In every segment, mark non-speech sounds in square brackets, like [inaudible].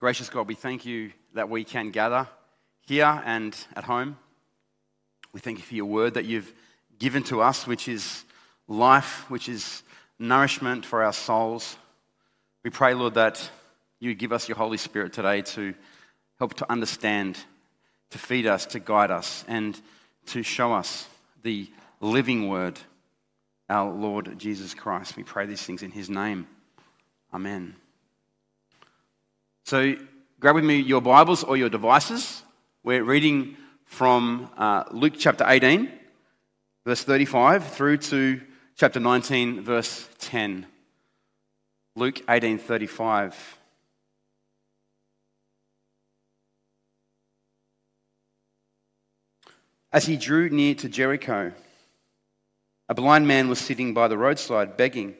Gracious God, we thank you that we can gather here and at home. We thank you for your word that you've given to us, which is life, which is nourishment for our souls. We pray, Lord, that you give us your Holy Spirit today to help to understand, to feed us, to guide us, and to show us the living word, our Lord Jesus Christ. We pray these things in his name. Amen. So grab with me your Bibles or your devices. We're reading from uh, Luke chapter 18, verse 35, through to chapter 19, verse 10. Luke 18:35. As he drew near to Jericho, a blind man was sitting by the roadside begging.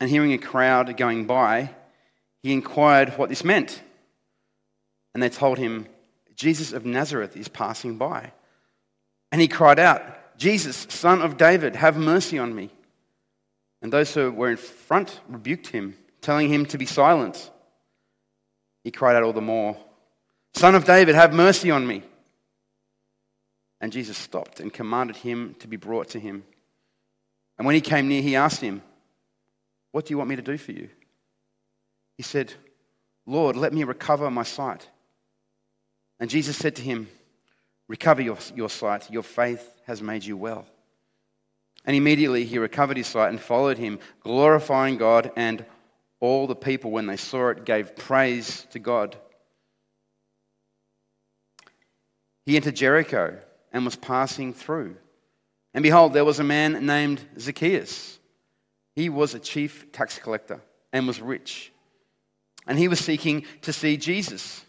And hearing a crowd going by, he inquired what this meant. And they told him, Jesus of Nazareth is passing by. And he cried out, Jesus, son of David, have mercy on me. And those who were in front rebuked him, telling him to be silent. He cried out all the more, Son of David, have mercy on me. And Jesus stopped and commanded him to be brought to him. And when he came near, he asked him, What do you want me to do for you? He said, Lord, let me recover my sight. And Jesus said to him, Recover your, your sight. Your faith has made you well. And immediately he recovered his sight and followed him, glorifying God. And all the people, when they saw it, gave praise to God. He entered Jericho and was passing through. And behold, there was a man named Zacchaeus. He was a chief tax collector and was rich and he was seeking to see Jesus.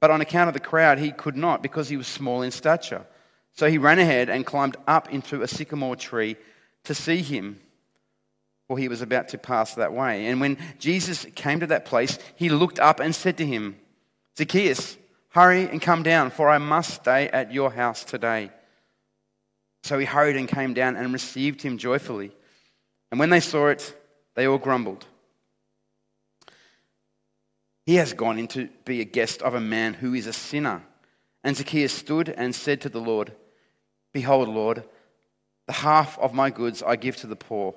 But on account of the crowd, he could not because he was small in stature. So he ran ahead and climbed up into a sycamore tree to see him, for he was about to pass that way. And when Jesus came to that place, he looked up and said to him, Zacchaeus, hurry and come down, for I must stay at your house today. So he hurried and came down and received him joyfully. And when they saw it, they all grumbled. He has gone in to be a guest of a man who is a sinner. And Zacchaeus stood and said to the Lord, Behold, Lord, the half of my goods I give to the poor.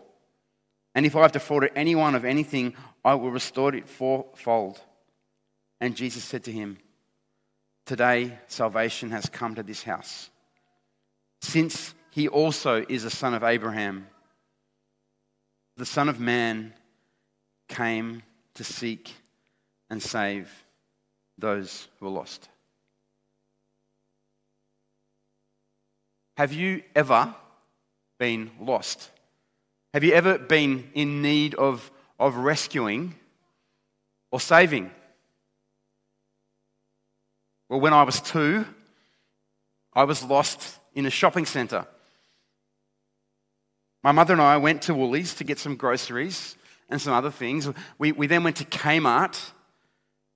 And if I have defrauded anyone of anything, I will restore it fourfold. And Jesus said to him, Today salvation has come to this house, since he also is a son of Abraham. The Son of Man came to seek and save those who are lost. Have you ever been lost? Have you ever been in need of, of rescuing or saving? Well, when I was two, I was lost in a shopping centre. My mother and I went to Woolies to get some groceries and some other things. We, we then went to Kmart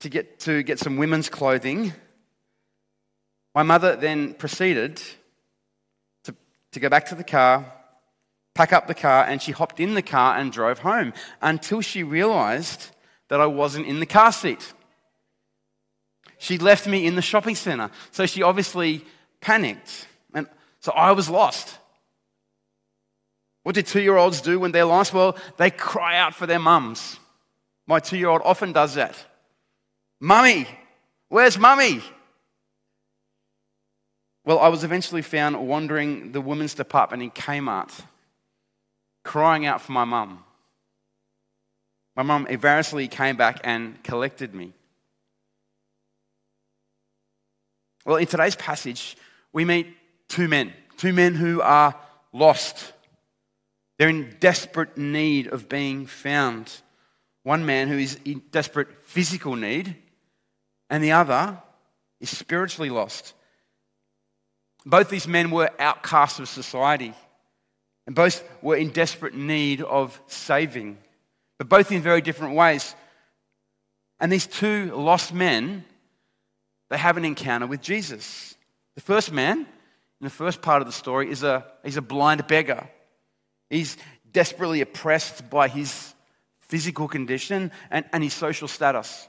to get, to get some women's clothing. My mother then proceeded to, to go back to the car, pack up the car, and she hopped in the car and drove home until she realized that I wasn't in the car seat. She left me in the shopping center. So she obviously panicked. And so I was lost. What do two year olds do when they're lost? Well, they cry out for their mums. My two year old often does that. Mummy, where's mummy? Well, I was eventually found wandering the women's department in Kmart, crying out for my mum. My mum embarrassingly came back and collected me. Well, in today's passage, we meet two men, two men who are lost. They're in desperate need of being found. One man who is in desperate physical need, and the other is spiritually lost. Both these men were outcasts of society, and both were in desperate need of saving, but both in very different ways. And these two lost men, they have an encounter with Jesus. The first man, in the first part of the story, is a, he's a blind beggar. He's desperately oppressed by his physical condition and, and his social status.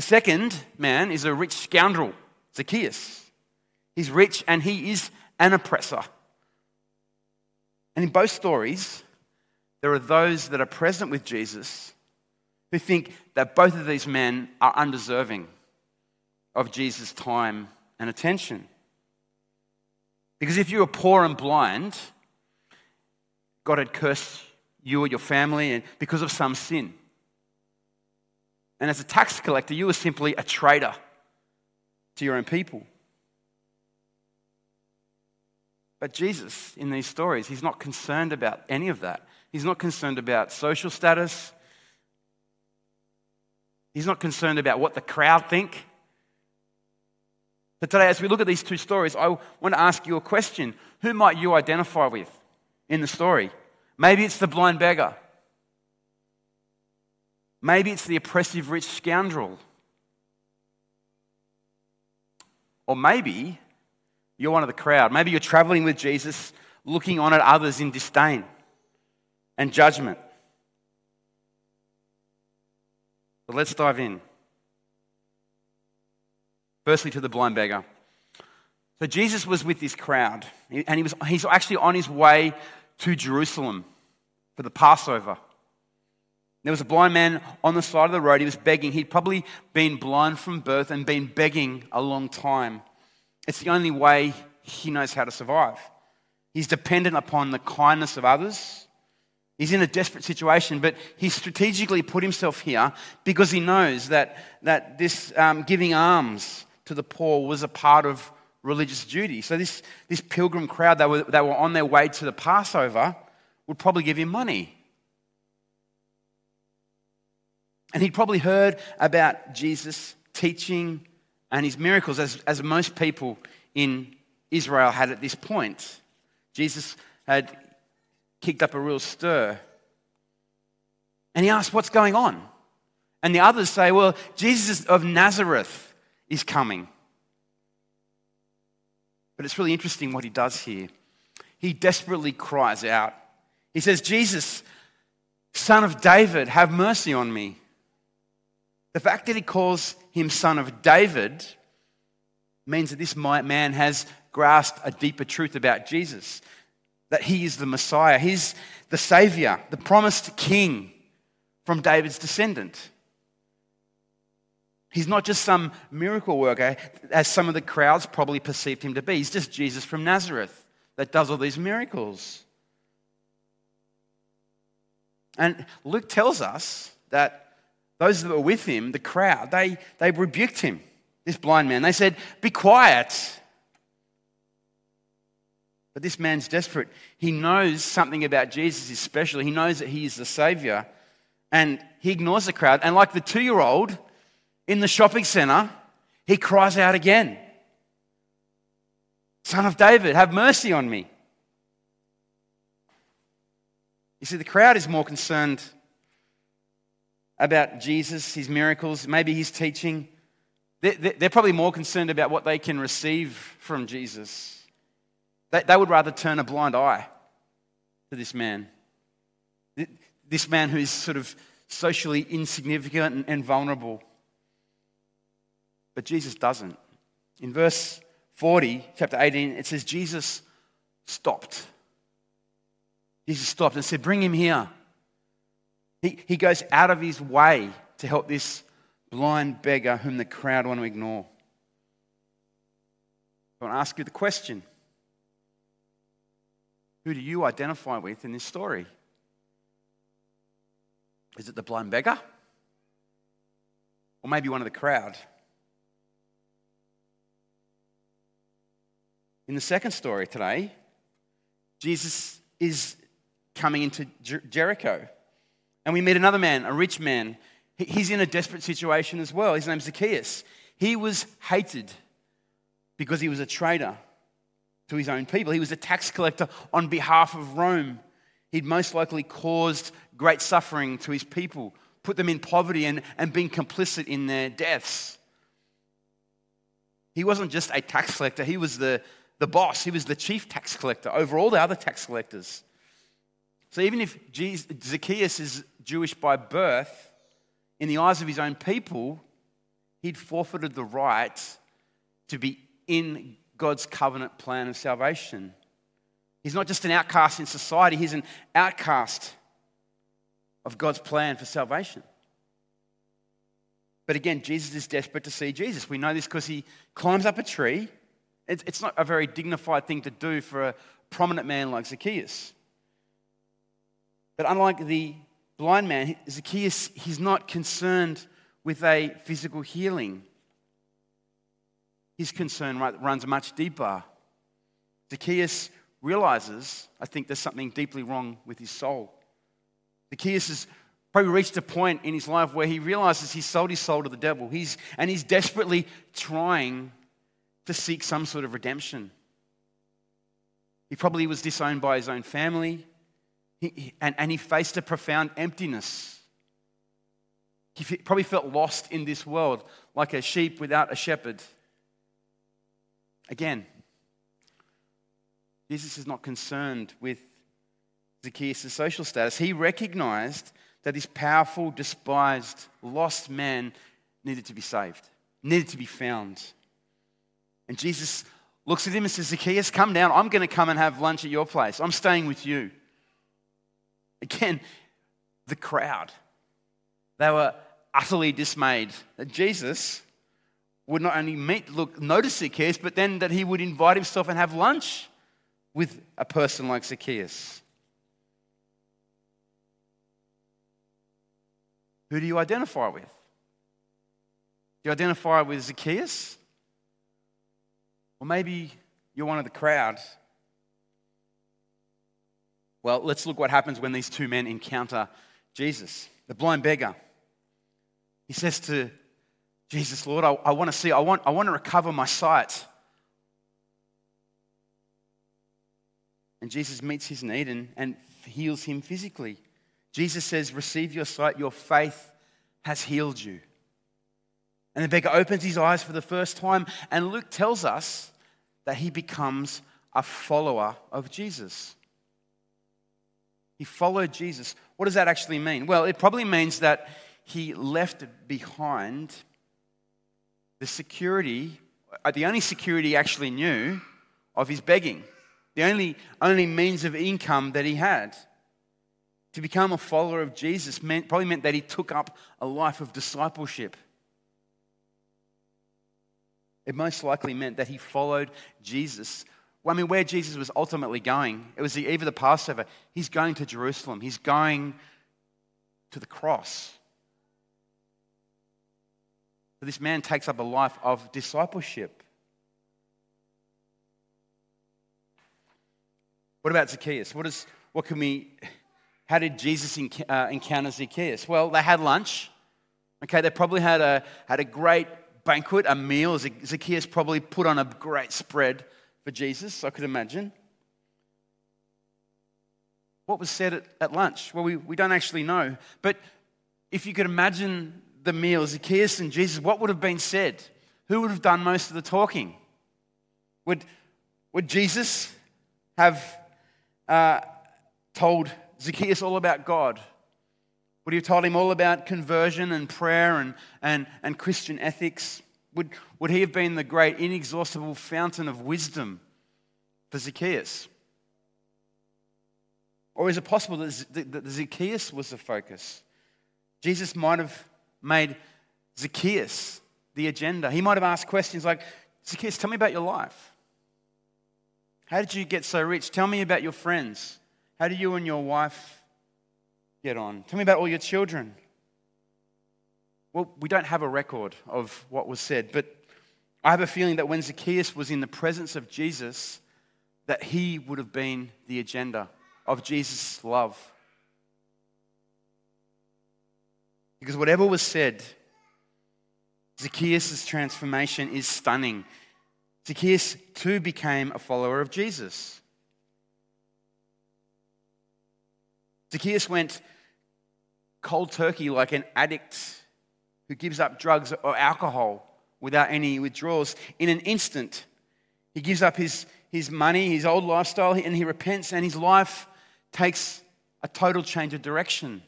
The second man is a rich scoundrel, Zacchaeus. He's rich and he is an oppressor. And in both stories, there are those that are present with Jesus who think that both of these men are undeserving of Jesus' time and attention. Because if you were poor and blind, God had cursed you or your family because of some sin. And as a tax collector, you were simply a traitor to your own people. But Jesus, in these stories, he's not concerned about any of that. He's not concerned about social status. He's not concerned about what the crowd think. But today, as we look at these two stories, I want to ask you a question. Who might you identify with in the story? Maybe it's the blind beggar. Maybe it's the oppressive rich scoundrel. Or maybe you're one of the crowd. Maybe you're traveling with Jesus, looking on at others in disdain and judgment. But let's dive in. Firstly, to the blind beggar. So Jesus was with this crowd, and he was, he's actually on his way to Jerusalem for the Passover. There was a blind man on the side of the road. He was begging. He'd probably been blind from birth and been begging a long time. It's the only way he knows how to survive. He's dependent upon the kindness of others. He's in a desperate situation, but he strategically put himself here because he knows that, that this um, giving alms to the poor was a part of religious duty. So, this, this pilgrim crowd that were, that were on their way to the Passover would probably give him money. And he'd probably heard about Jesus' teaching and his miracles, as, as most people in Israel had at this point. Jesus had kicked up a real stir. And he asked, What's going on? And the others say, Well, Jesus of Nazareth is coming. But it's really interesting what he does here. He desperately cries out. He says, Jesus, son of David, have mercy on me. The fact that he calls him son of David means that this man has grasped a deeper truth about Jesus that he is the Messiah, he's the Savior, the promised king from David's descendant. He's not just some miracle worker, as some of the crowds probably perceived him to be. He's just Jesus from Nazareth that does all these miracles. And Luke tells us that those that were with him, the crowd, they, they rebuked him, this blind man. They said, Be quiet. But this man's desperate. He knows something about Jesus is special. He knows that he is the Savior. And he ignores the crowd. And like the two year old in the shopping center, he cries out again Son of David, have mercy on me. You see, the crowd is more concerned about Jesus, his miracles, maybe his teaching. They're probably more concerned about what they can receive from Jesus. They would rather turn a blind eye to this man. This man who is sort of socially insignificant and vulnerable. But Jesus doesn't. In verse 40, chapter 18, it says, Jesus stopped. Jesus stopped and said, Bring him here. He, he goes out of his way to help this blind beggar whom the crowd want to ignore. I want to ask you the question Who do you identify with in this story? Is it the blind beggar? Or maybe one of the crowd? In the second story today, Jesus is coming into Jericho. And we meet another man, a rich man. He's in a desperate situation as well. His name's Zacchaeus. He was hated because he was a traitor to his own people. He was a tax collector on behalf of Rome. He'd most likely caused great suffering to his people, put them in poverty, and, and been complicit in their deaths. He wasn't just a tax collector, he was the, the boss, he was the chief tax collector over all the other tax collectors. So even if Zacchaeus is Jewish by birth, in the eyes of his own people, he'd forfeited the right to be in God's covenant plan of salvation. He's not just an outcast in society, he's an outcast of God's plan for salvation. But again, Jesus is desperate to see Jesus. We know this because he climbs up a tree. It's not a very dignified thing to do for a prominent man like Zacchaeus. But unlike the blind man, Zacchaeus, he's not concerned with a physical healing. His concern runs much deeper. Zacchaeus realizes, I think, there's something deeply wrong with his soul. Zacchaeus has probably reached a point in his life where he realizes he sold his soul to the devil. He's, and he's desperately trying to seek some sort of redemption. He probably was disowned by his own family. He, and, and he faced a profound emptiness. He probably felt lost in this world, like a sheep without a shepherd. Again, Jesus is not concerned with Zacchaeus' social status. He recognized that this powerful, despised, lost man needed to be saved, needed to be found. And Jesus looks at him and says, Zacchaeus, come down. I'm going to come and have lunch at your place. I'm staying with you. Again, the crowd. They were utterly dismayed that Jesus would not only meet, look, notice Zacchaeus, but then that he would invite himself and have lunch with a person like Zacchaeus. Who do you identify with? Do you identify with Zacchaeus? Or maybe you're one of the crowd well, let's look what happens when these two men encounter Jesus. The blind beggar. He says to Jesus, Lord, I, I want to see, I want, I want to recover my sight. And Jesus meets his need and, and heals him physically. Jesus says, Receive your sight, your faith has healed you. And the beggar opens his eyes for the first time, and Luke tells us that he becomes a follower of Jesus. He followed Jesus. What does that actually mean? Well, it probably means that he left behind the security, uh, the only security he actually knew of his begging, the only, only means of income that he had. To become a follower of Jesus meant, probably meant that he took up a life of discipleship. It most likely meant that he followed Jesus well, I mean, where Jesus was ultimately going, it was the eve of the Passover. He's going to Jerusalem, he's going to the cross. So this man takes up a life of discipleship. What about Zacchaeus? What, is, what can we, how did Jesus uh, encounter Zacchaeus? Well, they had lunch. Okay, they probably had a, had a great banquet, a meal. Zacchaeus probably put on a great spread for Jesus, I could imagine. What was said at, at lunch? Well, we, we don't actually know. But if you could imagine the meal, Zacchaeus and Jesus, what would have been said? Who would have done most of the talking? Would, would Jesus have uh, told Zacchaeus all about God? Would he have told him all about conversion and prayer and, and, and Christian ethics? Would, would he have been the great, inexhaustible fountain of wisdom for Zacchaeus? Or is it possible that Zacchaeus was the focus? Jesus might have made Zacchaeus the agenda. He might have asked questions like Zacchaeus, tell me about your life. How did you get so rich? Tell me about your friends. How do you and your wife get on? Tell me about all your children. Well, we don't have a record of what was said, but I have a feeling that when Zacchaeus was in the presence of Jesus, that he would have been the agenda of Jesus' love. Because whatever was said, Zacchaeus' transformation is stunning. Zacchaeus too became a follower of Jesus. Zacchaeus went cold turkey like an addict who gives up drugs or alcohol without any withdrawals. In an instant, he gives up his, his money, his old lifestyle, and he repents, and his life takes a total change of direction.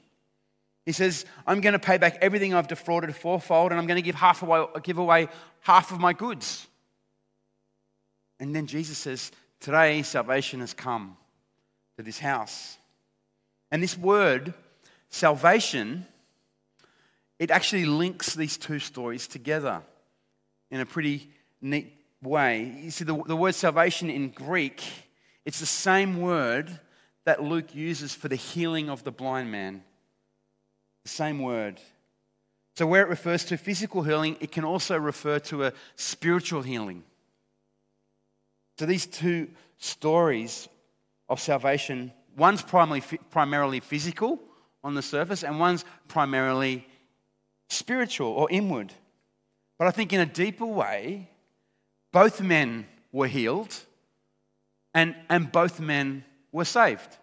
He says, I'm going to pay back everything I've defrauded fourfold, and I'm going to give, half away, give away half of my goods. And then Jesus says, Today salvation has come to this house. And this word, salvation, it actually links these two stories together in a pretty neat way. You see, the, the word salvation in Greek, it's the same word that Luke uses for the healing of the blind man. The same word. So, where it refers to physical healing, it can also refer to a spiritual healing. So, these two stories of salvation one's primarily, primarily physical on the surface, and one's primarily spiritual or inward. But I think in a deeper way, both men were healed and, and both men were saved.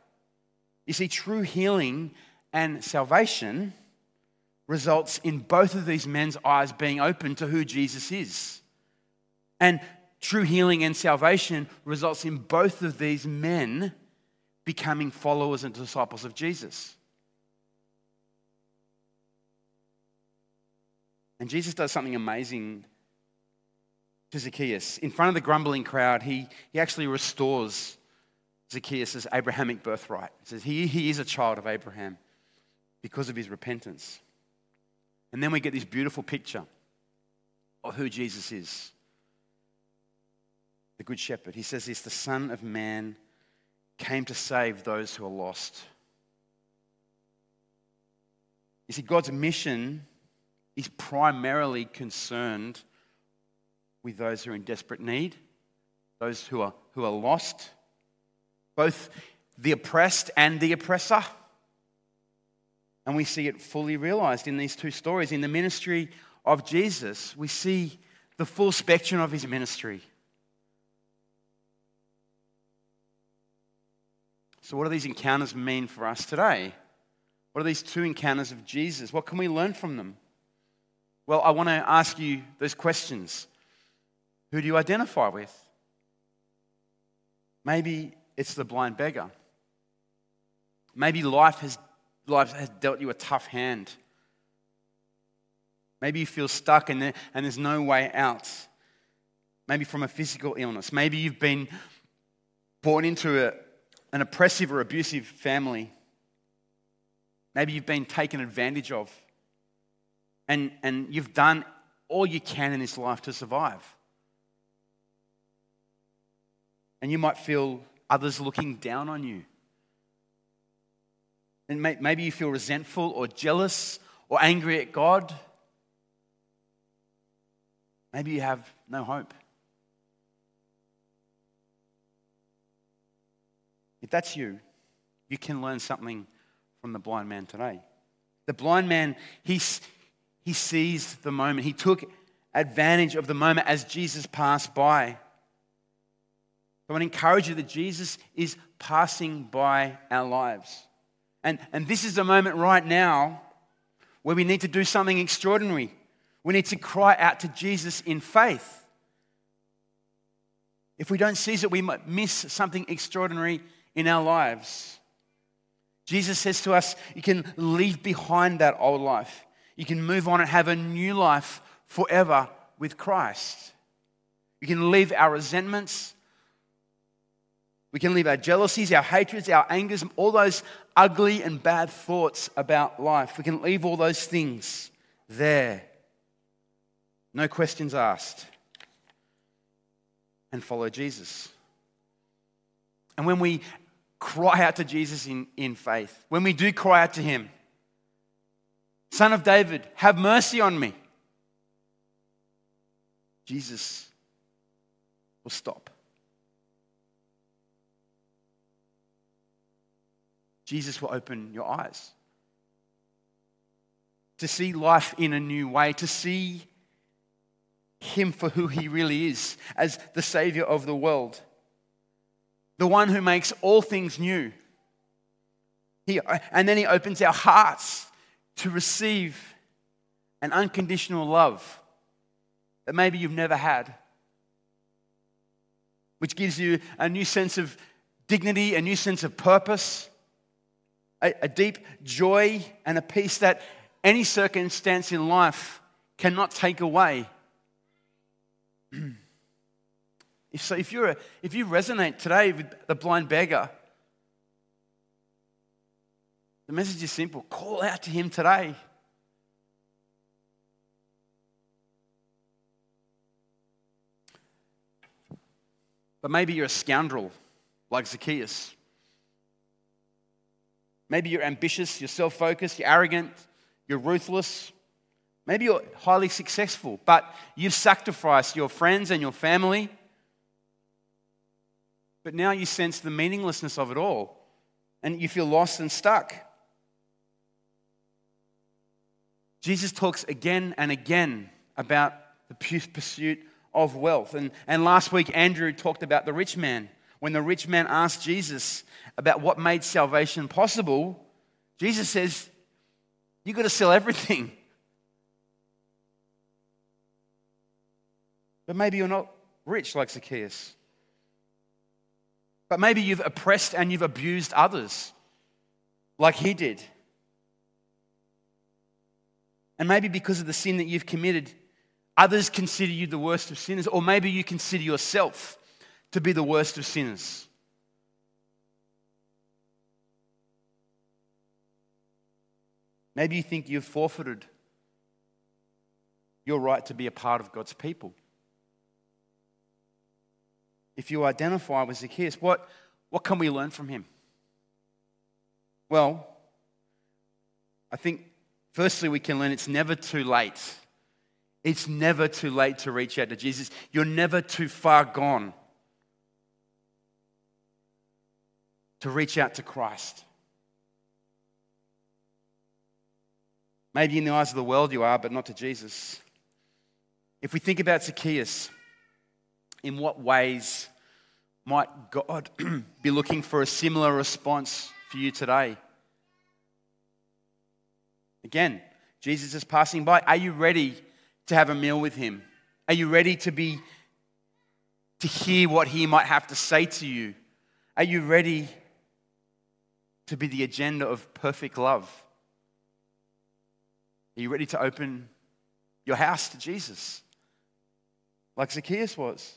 You see, true healing and salvation results in both of these men's eyes being open to who Jesus is. And true healing and salvation results in both of these men becoming followers and disciples of Jesus. And Jesus does something amazing to Zacchaeus. In front of the grumbling crowd, he, he actually restores Zacchaeus' Abrahamic birthright. He says he, he is a child of Abraham because of his repentance. And then we get this beautiful picture of who Jesus is the Good Shepherd. He says he's the Son of Man came to save those who are lost. You see, God's mission is primarily concerned with those who are in desperate need, those who are, who are lost, both the oppressed and the oppressor. And we see it fully realized in these two stories. In the ministry of Jesus, we see the full spectrum of his ministry. So, what do these encounters mean for us today? What are these two encounters of Jesus? What can we learn from them? Well, I want to ask you those questions. Who do you identify with? Maybe it's the blind beggar. Maybe life has, life has dealt you a tough hand. Maybe you feel stuck and, there, and there's no way out. Maybe from a physical illness. Maybe you've been born into a, an oppressive or abusive family. Maybe you've been taken advantage of and, and you've done all you can in this life to survive. And you might feel others looking down on you. And maybe you feel resentful or jealous or angry at God. Maybe you have no hope. If that's you, you can learn something from the blind man today. The blind man, he's, he seized the moment. He took advantage of the moment as Jesus passed by. I want to encourage you that Jesus is passing by our lives. And, and this is the moment right now where we need to do something extraordinary. We need to cry out to Jesus in faith. If we don't seize it, we might miss something extraordinary in our lives. Jesus says to us, You can leave behind that old life. You can move on and have a new life forever with Christ. You can leave our resentments. We can leave our jealousies, our hatreds, our angers, all those ugly and bad thoughts about life. We can leave all those things there. No questions asked. And follow Jesus. And when we cry out to Jesus in, in faith, when we do cry out to Him, Son of David, have mercy on me. Jesus will stop. Jesus will open your eyes. to see life in a new way, to see him for who he really is as the Savior of the world, the one who makes all things new. He, and then he opens our hearts to receive an unconditional love that maybe you've never had, which gives you a new sense of dignity, a new sense of purpose, a, a deep joy, and a peace that any circumstance in life cannot take away. [clears throat] if so, if, you're a, if you resonate today with the blind beggar, the message is simple call out to him today. But maybe you're a scoundrel like Zacchaeus. Maybe you're ambitious, you're self focused, you're arrogant, you're ruthless. Maybe you're highly successful, but you've sacrificed your friends and your family. But now you sense the meaninglessness of it all and you feel lost and stuck. Jesus talks again and again about the pursuit of wealth. And, and last week, Andrew talked about the rich man. When the rich man asked Jesus about what made salvation possible, Jesus says, You've got to sell everything. [laughs] But maybe you're not rich like Zacchaeus. But maybe you've oppressed and you've abused others like he did. And maybe because of the sin that you've committed, others consider you the worst of sinners, or maybe you consider yourself to be the worst of sinners. Maybe you think you've forfeited your right to be a part of God's people. If you identify with Zacchaeus, what, what can we learn from him? Well, I think firstly we can learn it's never too late. It's never too late to reach out to Jesus. You're never too far gone to reach out to Christ. Maybe in the eyes of the world you are, but not to Jesus. If we think about Zacchaeus, in what ways might God [clears throat] be looking for a similar response for you today? Again, Jesus is passing by. Are you ready to have a meal with him? Are you ready to be to hear what he might have to say to you? Are you ready to be the agenda of perfect love? Are you ready to open your house to Jesus? Like Zacchaeus was.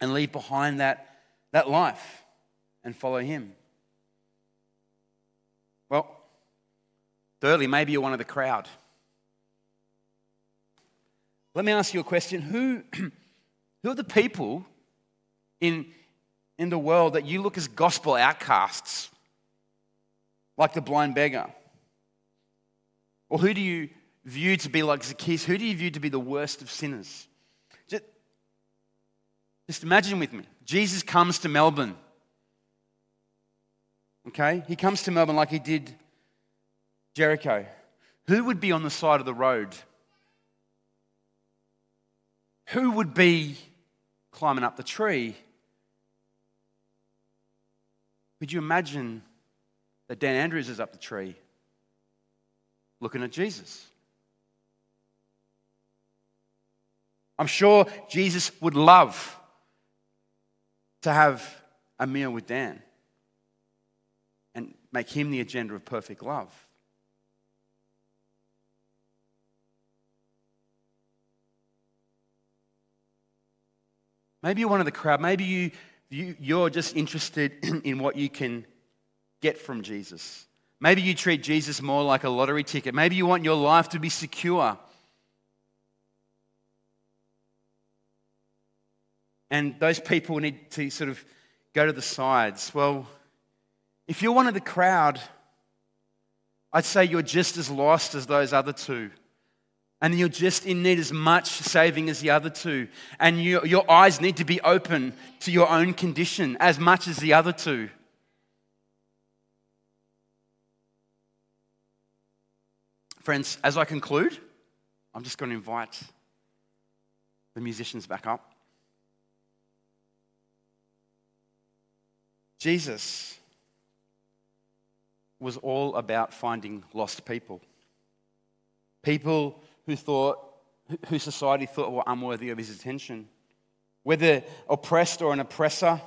And leave behind that, that life and follow him. Thirdly, maybe you're one of the crowd. Let me ask you a question. Who, [clears throat] who are the people in, in the world that you look as gospel outcasts? Like the blind beggar? Or who do you view to be like Zacchaeus? Who do you view to be the worst of sinners? Just, just imagine with me. Jesus comes to Melbourne. Okay? He comes to Melbourne like he did Jericho. Who would be on the side of the road? Who would be climbing up the tree? Could you imagine that Dan Andrews is up the tree? looking at Jesus. I'm sure Jesus would love to have a meal with Dan and make him the agenda of perfect love. Maybe you're one of the crowd. Maybe you, you, you're just interested in, [clears throat] in what you can get from Jesus. Maybe you treat Jesus more like a lottery ticket. Maybe you want your life to be secure. And those people need to sort of go to the sides. Well, if you're one of the crowd, I'd say you're just as lost as those other two. And you're just in need as much saving as the other two. And you, your eyes need to be open to your own condition as much as the other two. Friends, as I conclude, I'm just going to invite the musicians back up. Jesus was all about finding lost people. People who thought, who society thought were unworthy of his attention. Whether oppressed or an oppressor,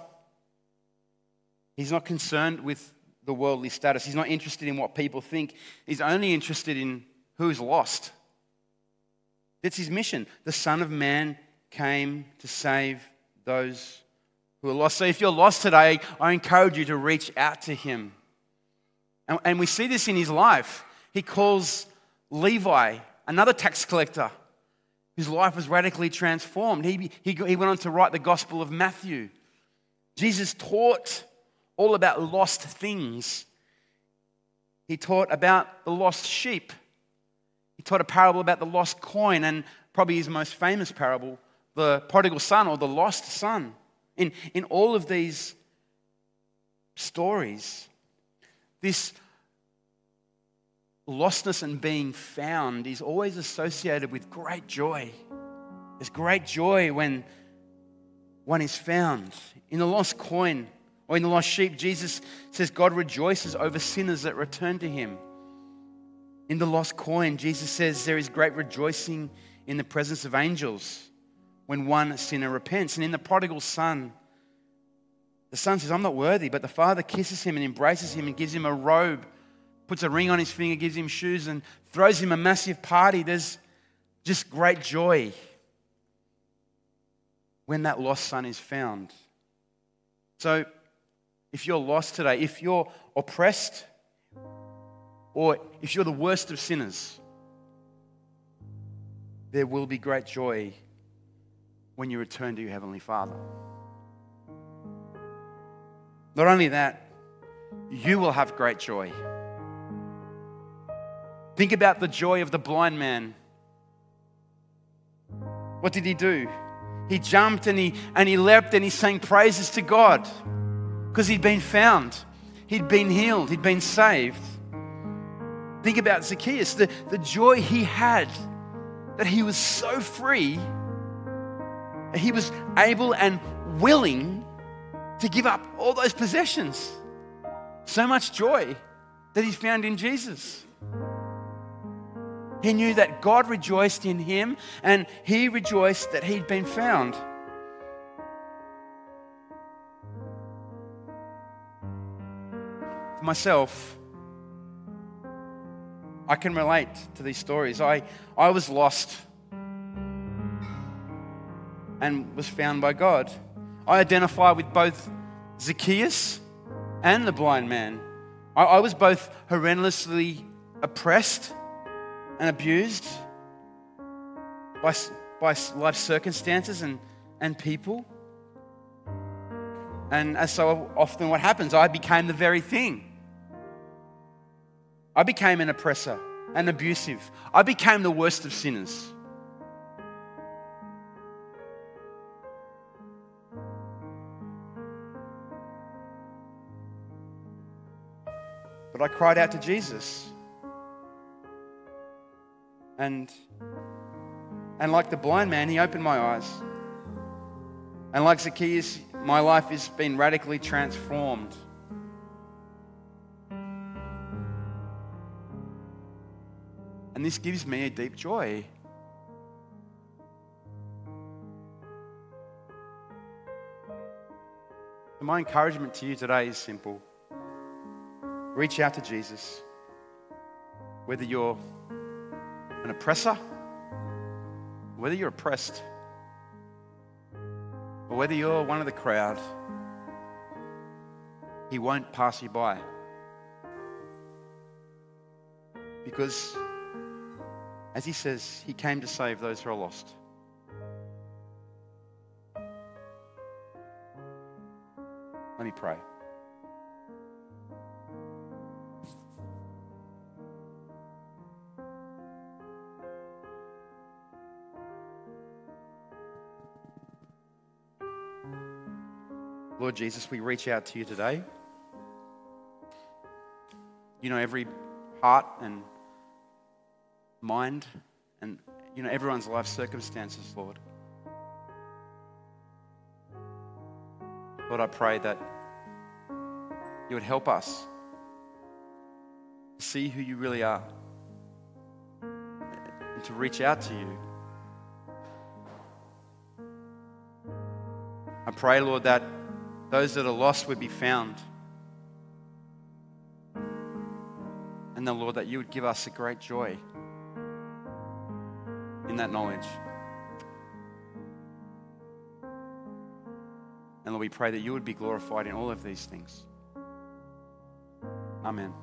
he's not concerned with the worldly status. He's not interested in what people think. He's only interested in who's lost. That's his mission. The Son of Man came to save those who are lost. So if you're lost today, I encourage you to reach out to him. And, we see this in his life. He calls Levi, another tax collector, whose life was radically transformed. He, he, he went on to write the Gospel of Matthew. Jesus taught all about lost things. He taught about the lost sheep. He taught a parable about the lost coin, and probably his most famous parable, the prodigal son or the lost son. In, in all of these stories, this lostness and being found is always associated with great joy. There's great joy when one is found. In the lost coin or in the lost sheep, Jesus says God rejoices over sinners that return to him. In the lost coin, Jesus says there is great rejoicing in the presence of angels when one sinner repents. And in the prodigal son, the son says, I'm not worthy, but the father kisses him and embraces him and gives him a robe puts a ring on his finger, gives him shoes, and throws him a massive party. There's just great joy when that lost son is found. So, if you're lost today, if you're oppressed, or if you're the worst of sinners, there will be great joy when you return to your Heavenly Father. Not only that, you will have great joy. Think about the joy of the blind man. What did he do? He jumped and he, and he leapt and he sang praises to God because he'd been found, he'd been healed, he'd been saved. Think about Zacchaeus, the, the joy he had that he was so free, he was able and willing to give up all those possessions. So much joy that he found in Jesus. He knew that God rejoiced in him and he rejoiced that he'd been found. For myself, I can relate to these stories. I, I was lost and was found by God. I identify with both Zacchaeus and the blind man. I, I was both horrendously oppressed and abused by, by life circumstances and, and people. And as so often what happens, I became the very thing. I became an oppressor, an abusive. I became the worst of sinners. But I cried out to Jesus. And, and like the blind man, he opened my eyes. And like Zacchaeus, my life has been radically transformed. And this gives me a deep joy. My encouragement to you today is simple reach out to Jesus. Whether you're an oppressor, whether you're oppressed, or whether you're one of the crowd, He won't pass you by. Because, as He says, He came to save those who are lost. Let me pray. Lord Jesus, we reach out to you today. You know every heart and mind and you know everyone's life circumstances, Lord. Lord, I pray that you would help us to see who you really are and to reach out to you. I pray, Lord, that those that are lost would be found. And then, Lord, that you would give us a great joy in that knowledge. And Lord, we pray that you would be glorified in all of these things. Amen.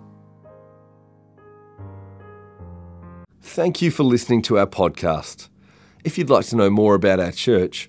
Thank you for listening to our podcast. If you'd like to know more about our church,